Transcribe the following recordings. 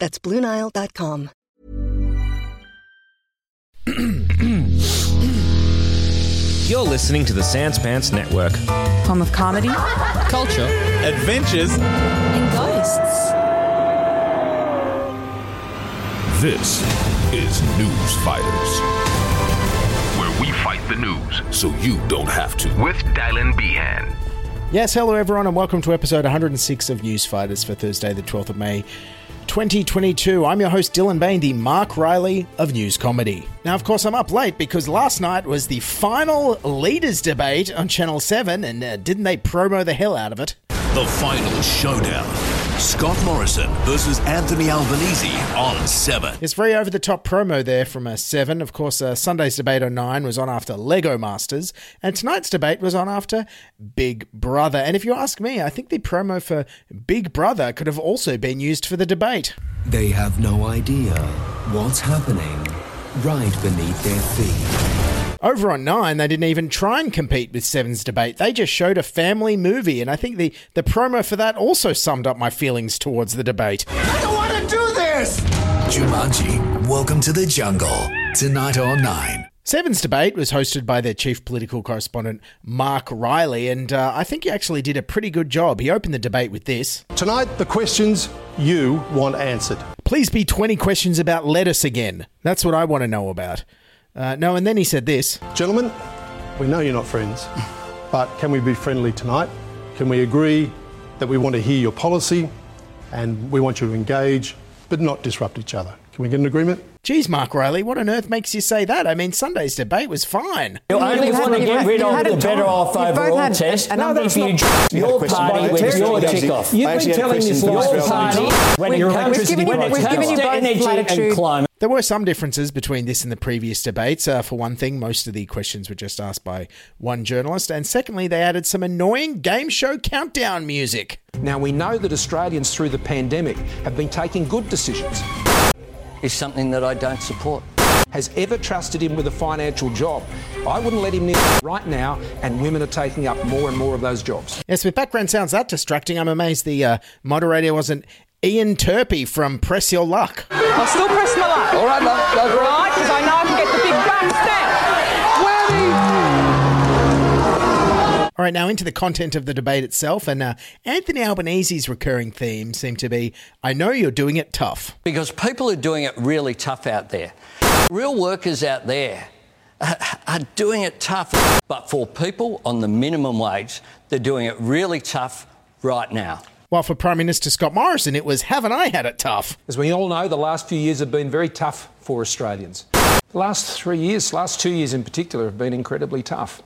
That's BlueNile.com. You're listening to the Sans Pants Network. Home of comedy culture, adventures, and ghosts. This is News Fighters, where we fight the news so you don't have to. With Dylan Behan. Yes, hello everyone, and welcome to episode 106 of News Fighters for Thursday, the 12th of May, 2022. I'm your host, Dylan Behan, the Mark Riley of News Comedy. Now, of course, I'm up late because last night was the final leaders debate on Channel 7, and uh, didn't they promo the hell out of it? The final showdown. Scott Morrison versus Anthony Albanese on 7. It's very over the top promo there from a 7. Of course, uh, Sunday's debate on 9 was on after Lego Masters, and tonight's debate was on after Big Brother. And if you ask me, I think the promo for Big Brother could have also been used for the debate. They have no idea what's happening right beneath their feet. Over on Nine, they didn't even try and compete with Seven's debate. They just showed a family movie, and I think the, the promo for that also summed up my feelings towards the debate. I don't want to do this! Jumanji, welcome to the jungle. Tonight on Nine. Seven's debate was hosted by their chief political correspondent, Mark Riley, and uh, I think he actually did a pretty good job. He opened the debate with this Tonight, the questions you want answered. Please be 20 questions about lettuce again. That's what I want to know about. Uh, no, and then he said this Gentlemen, we know you're not friends, but can we be friendly tonight? Can we agree that we want to hear your policy and we want you to engage but not disrupt each other? Can we get an agreement? Geez, Mark Riley, what on earth makes you say that? I mean, Sunday's debate was fine. You only want to get rid of the better off overall test. No, that's if you your party with your tick off. You've been telling this lie Your party, when your electricity, when it comes to energy and climate. There were some differences between this and the previous debates. Uh, for one thing, most of the questions were just asked by one journalist. And secondly, they added some annoying game show countdown music. Now, we know that Australians through the pandemic have been taking good decisions. Is something that I don't support. Has ever trusted him with a financial job. I wouldn't let him near right now, and women are taking up more and more of those jobs. Yes, with background sounds that distracting, I'm amazed the uh, moderator wasn't Ian Turpie from Press Your Luck. I'll still press my luck. All right, love, go for it. Right, because I know I can get the big bucks now. All right, now into the content of the debate itself. And uh, Anthony Albanese's recurring theme seemed to be I know you're doing it tough. Because people are doing it really tough out there. Real workers out there are doing it tough. But for people on the minimum wage, they're doing it really tough right now. While for Prime Minister Scott Morrison, it was haven't I had it tough? As we all know, the last few years have been very tough for Australians. The last three years, last two years in particular, have been incredibly tough.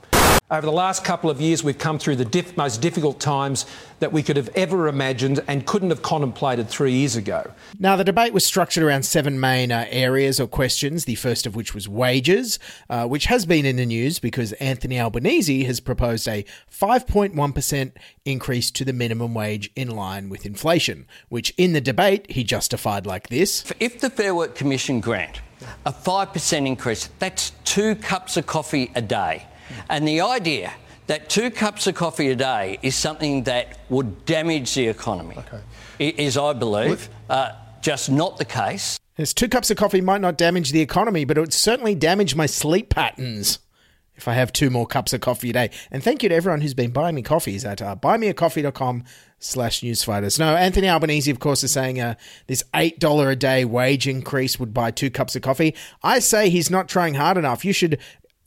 Over the last couple of years, we've come through the diff- most difficult times that we could have ever imagined and couldn't have contemplated three years ago. Now, the debate was structured around seven main uh, areas or questions, the first of which was wages, uh, which has been in the news because Anthony Albanese has proposed a 5.1% increase to the minimum wage in line with inflation, which in the debate he justified like this If the Fair Work Commission grant A 5% increase, that's two cups of coffee a day. And the idea that two cups of coffee a day is something that would damage the economy okay. is, I believe, uh, just not the case. Yes, two cups of coffee might not damage the economy, but it would certainly damage my sleep patterns if I have two more cups of coffee a day. And thank you to everyone who's been buying me coffees at uh, buymeacoffee.com slash newsfighters. No, Anthony Albanese, of course, is saying uh, this $8 a day wage increase would buy two cups of coffee. I say he's not trying hard enough. You should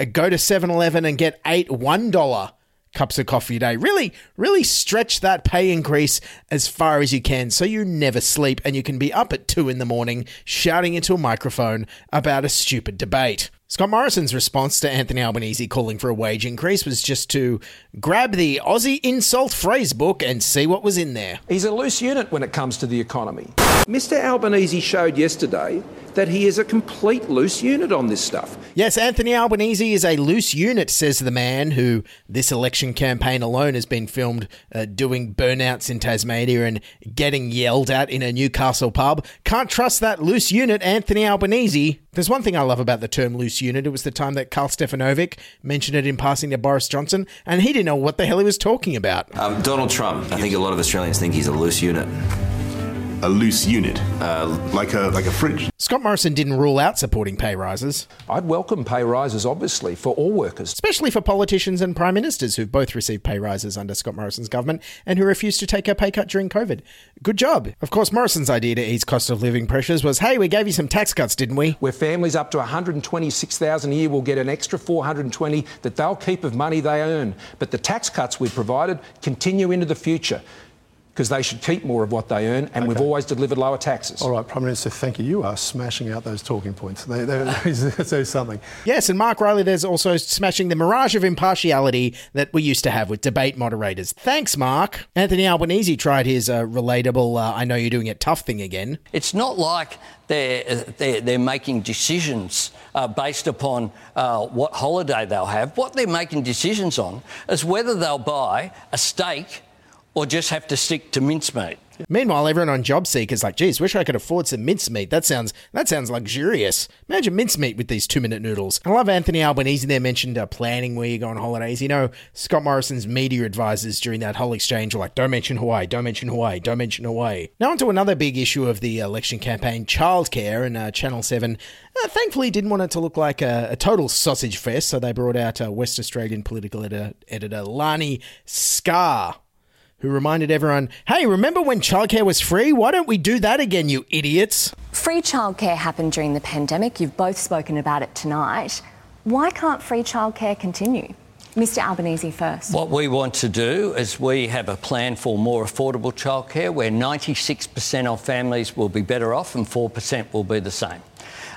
go to 7-Eleven and get eight $1 cups of coffee a day. Really, really stretch that pay increase as far as you can so you never sleep and you can be up at 2 in the morning shouting into a microphone about a stupid debate. Scott Morrison's response to Anthony Albanese calling for a wage increase was just to grab the Aussie insult phrase book and see what was in there. He's a loose unit when it comes to the economy. Mr. Albanese showed yesterday that he is a complete loose unit on this stuff. Yes, Anthony Albanese is a loose unit, says the man who this election campaign alone has been filmed uh, doing burnouts in Tasmania and getting yelled at in a Newcastle pub. Can't trust that loose unit, Anthony Albanese. There's one thing I love about the term loose unit. It was the time that Karl Stefanovic mentioned it in passing to Boris Johnson, and he didn't know what the hell he was talking about. Um, Donald Trump. I think a lot of Australians think he's a loose unit a loose unit, uh, like a like a fridge. Scott Morrison didn't rule out supporting pay rises. I'd welcome pay rises, obviously, for all workers, especially for politicians and prime ministers who've both received pay rises under Scott Morrison's government and who refused to take a pay cut during COVID. Good job. Of course, Morrison's idea to ease cost of living pressures was, "Hey, we gave you some tax cuts, didn't we?" Where families up to 126,000 a year will get an extra 420 that they'll keep of money they earn, but the tax cuts we provided continue into the future because they should keep more of what they earn, and okay. we've always delivered lower taxes. All right, Prime Minister, thank you. You are smashing out those talking points. They, there's something. Yes, and Mark Riley, there's also smashing the mirage of impartiality that we used to have with debate moderators. Thanks, Mark. Anthony Albanese tried his uh, relatable, uh, I know you're doing it tough thing again. It's not like they're, they're, they're making decisions uh, based upon uh, what holiday they'll have. What they're making decisions on is whether they'll buy a steak or just have to stick to mincemeat. Meanwhile, everyone on job seekers like, geez, wish I could afford some mincemeat. That sounds that sounds luxurious. Imagine mincemeat with these two minute noodles. I love Anthony Albanese there mentioned uh, planning where you go on holidays. You know, Scott Morrison's media advisors during that whole exchange were like, don't mention Hawaii, don't mention Hawaii, don't mention Hawaii. Now on to another big issue of the election campaign, childcare, and uh, Channel 7 uh, thankfully didn't want it to look like a, a total sausage fest, so they brought out uh, West Australian political editor, editor Lanai Scarr who reminded everyone, hey, remember when childcare was free? Why don't we do that again, you idiots? Free childcare happened during the pandemic. You've both spoken about it tonight. Why can't free childcare continue? Mr Albanese first. What we want to do is we have a plan for more affordable childcare where 96% of families will be better off and 4% will be the same.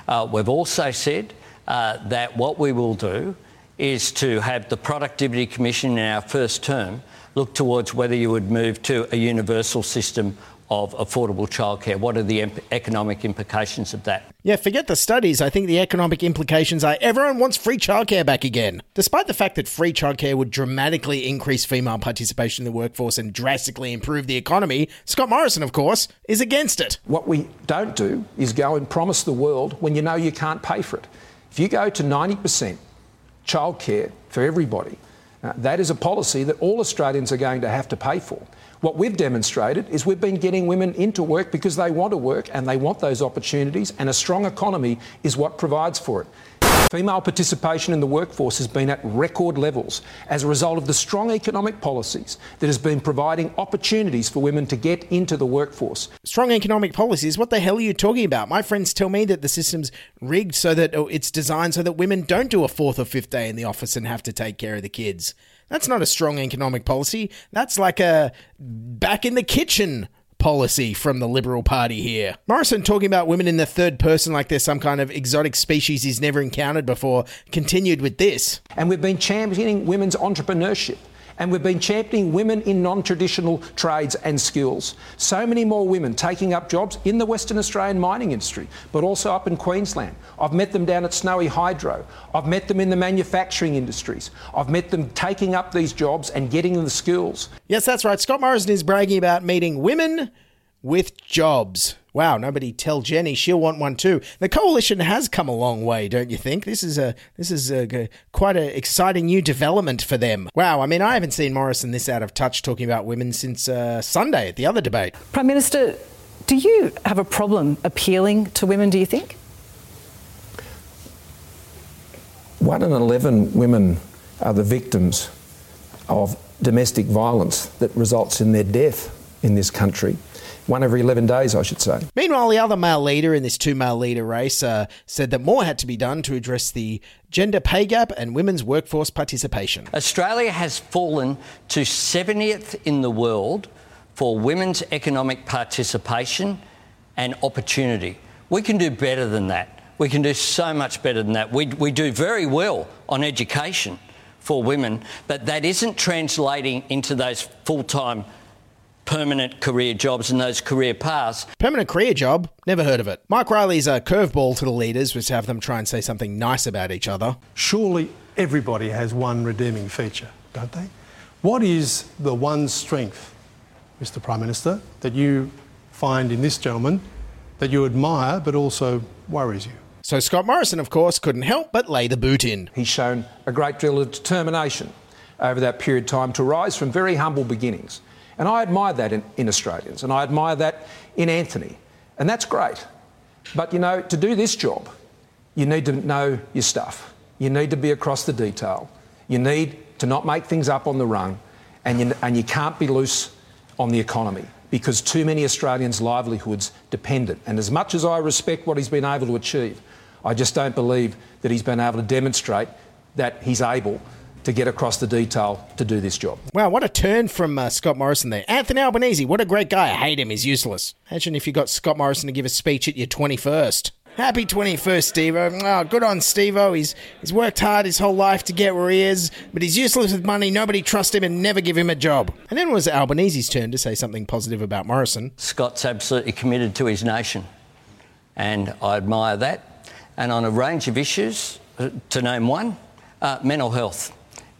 Uh, we've also said uh, that what we will do is to have the Productivity Commission in our first term look towards whether you would move to a universal system of affordable childcare. What are the economic implications of that? Yeah, forget the studies. I think the economic implications are everyone wants free childcare back again. Despite the fact that free childcare would dramatically increase female participation in the workforce and drastically improve the economy, Scott Morrison, of course, is against it. What we don't do is go and promise the world when you know you can't pay for it. If you go to 90% childcare for everybody, uh, that is a policy that all Australians are going to have to pay for. What we've demonstrated is we've been getting women into work because they want to work and they want those opportunities, and a strong economy is what provides for it. Female participation in the workforce has been at record levels as a result of the strong economic policies that has been providing opportunities for women to get into the workforce. Strong economic policies? What the hell are you talking about? My friends tell me that the system's rigged so that it's designed so that women don't do a fourth or fifth day in the office and have to take care of the kids. That's not a strong economic policy. That's like a back in the kitchen policy from the Liberal Party here. Morrison talking about women in the third person like they're some kind of exotic species he's never encountered before continued with this. And we've been championing women's entrepreneurship and we've been championing women in non traditional trades and skills. So many more women taking up jobs in the Western Australian mining industry, but also up in Queensland. I've met them down at Snowy Hydro. I've met them in the manufacturing industries. I've met them taking up these jobs and getting them the skills. Yes, that's right. Scott Morrison is bragging about meeting women with jobs Wow, nobody tell Jenny she'll want one too. The coalition has come a long way, don't you think? This is a this is a, quite an exciting new development for them. Wow, I mean, I haven't seen Morrison this out of touch talking about women since uh, Sunday at the other debate. Prime Minister, do you have a problem appealing to women? Do you think? One in eleven women are the victims of domestic violence that results in their death in this country. One every 11 days, I should say. Meanwhile, the other male leader in this two male leader race uh, said that more had to be done to address the gender pay gap and women's workforce participation. Australia has fallen to 70th in the world for women's economic participation and opportunity. We can do better than that. We can do so much better than that. We, we do very well on education for women, but that isn't translating into those full time permanent career jobs and those career paths. Permanent career job? Never heard of it. Mike Riley's a curveball to the leaders was to have them try and say something nice about each other. Surely everybody has one redeeming feature, don't they? What is the one strength, Mr. Prime Minister, that you find in this gentleman that you admire but also worries you? So Scott Morrison, of course, couldn't help but lay the boot in. He's shown a great deal of determination over that period of time to rise from very humble beginnings. And I admire that in, in Australians, and I admire that in Anthony. And that's great. But you know, to do this job, you need to know your stuff. You need to be across the detail. You need to not make things up on the run, and you, and you can't be loose on the economy because too many Australians' livelihoods depend it. And as much as I respect what he's been able to achieve, I just don't believe that he's been able to demonstrate that he's able to get across the detail to do this job. Wow, what a turn from uh, Scott Morrison there. Anthony Albanese, what a great guy. I hate him, he's useless. Imagine if you got Scott Morrison to give a speech at your 21st. Happy 21st, Steve Oh, good on Steve He's, he's worked hard his whole life to get where he is, but he's useless with money. Nobody trusts him and never give him a job. And then it was Albanese's turn to say something positive about Morrison. Scott's absolutely committed to his nation, and I admire that. And on a range of issues, uh, to name one, uh, mental health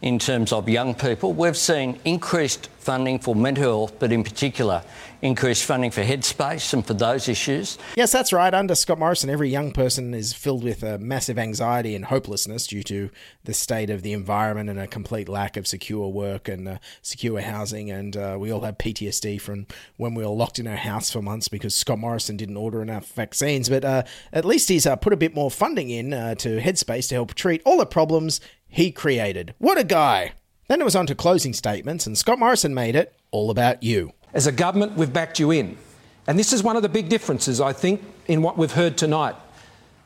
in terms of young people. We've seen increased funding for mental health, but in particular, increased funding for Headspace and for those issues. Yes, that's right. Under Scott Morrison, every young person is filled with a massive anxiety and hopelessness due to the state of the environment and a complete lack of secure work and uh, secure housing. And uh, we all have PTSD from when we were locked in our house for months because Scott Morrison didn't order enough vaccines. But uh, at least he's uh, put a bit more funding in uh, to Headspace to help treat all the problems he created. What a guy! Then it was on to closing statements, and Scott Morrison made it all about you. As a government, we've backed you in. And this is one of the big differences, I think, in what we've heard tonight.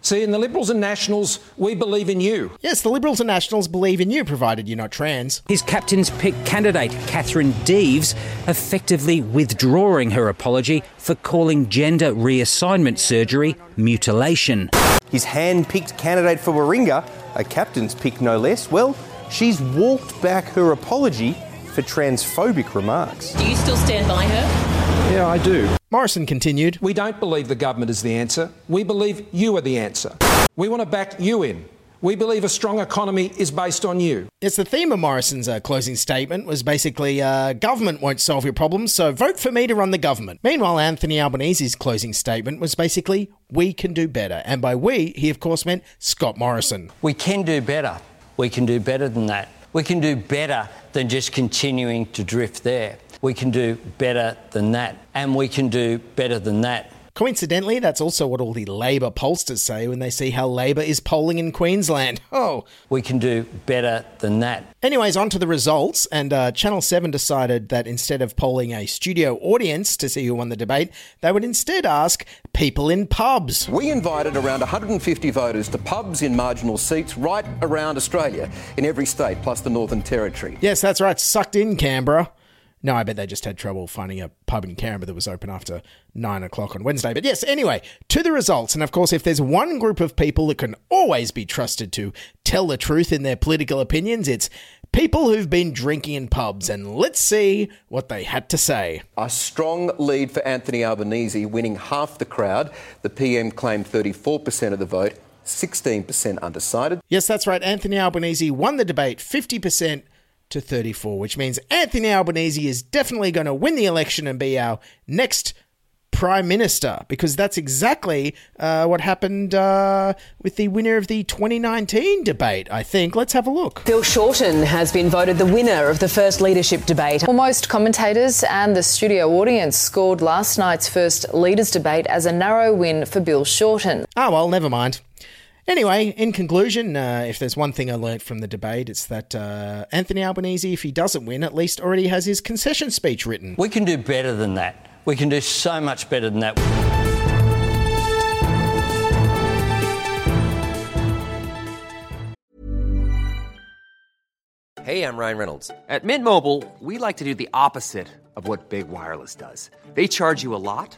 See, in the Liberals and Nationals, we believe in you. Yes, the Liberals and Nationals believe in you, provided you're not trans. His captain's pick candidate, Catherine Deves, effectively withdrawing her apology for calling gender reassignment surgery mutilation. His hand picked candidate for Warringah, a captain's pick no less, well, she's walked back her apology for transphobic remarks. Do you still stand by her? Yeah, I do. Morrison continued We don't believe the government is the answer. We believe you are the answer. We want to back you in. We believe a strong economy is based on you. Yes, the theme of Morrison's uh, closing statement was basically uh, government won't solve your problems, so vote for me to run the government. Meanwhile, Anthony Albanese's closing statement was basically we can do better. And by we, he of course meant Scott Morrison. We can do better. We can do better than that. We can do better than just continuing to drift there. We can do better than that. And we can do better than that. Coincidentally, that's also what all the Labor pollsters say when they see how Labor is polling in Queensland. Oh. We can do better than that. Anyways, on to the results. And uh, Channel 7 decided that instead of polling a studio audience to see who won the debate, they would instead ask people in pubs. We invited around 150 voters to pubs in marginal seats right around Australia, in every state, plus the Northern Territory. Yes, that's right. Sucked in Canberra. No, I bet they just had trouble finding a pub in Canberra that was open after nine o'clock on Wednesday. But yes, anyway, to the results. And of course, if there's one group of people that can always be trusted to tell the truth in their political opinions, it's people who've been drinking in pubs. And let's see what they had to say. A strong lead for Anthony Albanese, winning half the crowd. The PM claimed 34% of the vote. 16% undecided. Yes, that's right. Anthony Albanese won the debate 50% to 34, which means Anthony Albanese is definitely going to win the election and be our next Prime Minister, because that's exactly uh, what happened uh, with the winner of the 2019 debate, I think. Let's have a look. Bill Shorten has been voted the winner of the first leadership debate. Well, most commentators and the studio audience scored last night's first leaders debate as a narrow win for Bill Shorten. Oh, well, never mind. Anyway, in conclusion, uh, if there's one thing I learnt from the debate, it's that uh, Anthony Albanese, if he doesn't win, at least already has his concession speech written. We can do better than that. We can do so much better than that. Hey, I'm Ryan Reynolds. At Mint Mobile, we like to do the opposite of what Big Wireless does. They charge you a lot,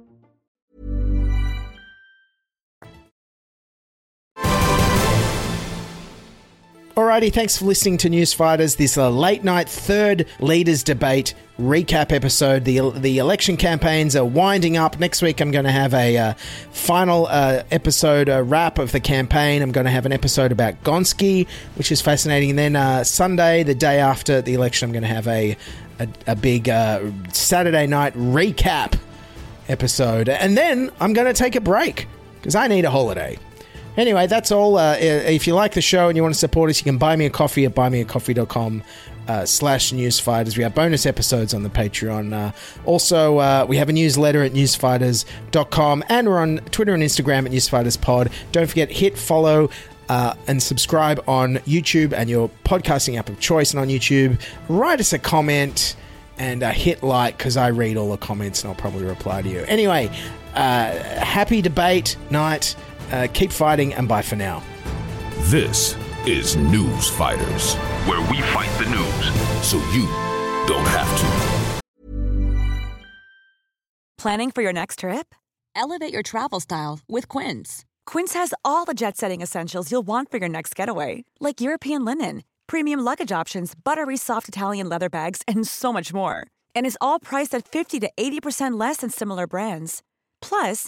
Alrighty, thanks for listening to News Fighters. This late night third leaders debate recap episode. The the election campaigns are winding up. Next week, I'm going to have a uh, final uh, episode a wrap of the campaign. I'm going to have an episode about Gonski, which is fascinating. And then uh, Sunday, the day after the election, I'm going to have a a, a big uh, Saturday night recap episode, and then I'm going to take a break because I need a holiday. Anyway, that's all. Uh, if you like the show and you want to support us, you can buy me a coffee at buymeacoffee.com uh, slash newsfighters. We have bonus episodes on the Patreon. Uh, also, uh, we have a newsletter at newsfighters.com and we're on Twitter and Instagram at newsfighterspod. Don't forget, hit follow uh, and subscribe on YouTube and your podcasting app of choice and on YouTube. Write us a comment and uh, hit like because I read all the comments and I'll probably reply to you. Anyway, uh, happy debate night. Uh, keep fighting and bye for now. This is News Fighters, where we fight the news so you don't have to. Planning for your next trip? Elevate your travel style with Quince. Quince has all the jet setting essentials you'll want for your next getaway, like European linen, premium luggage options, buttery soft Italian leather bags, and so much more. And is all priced at 50 to 80% less than similar brands. Plus,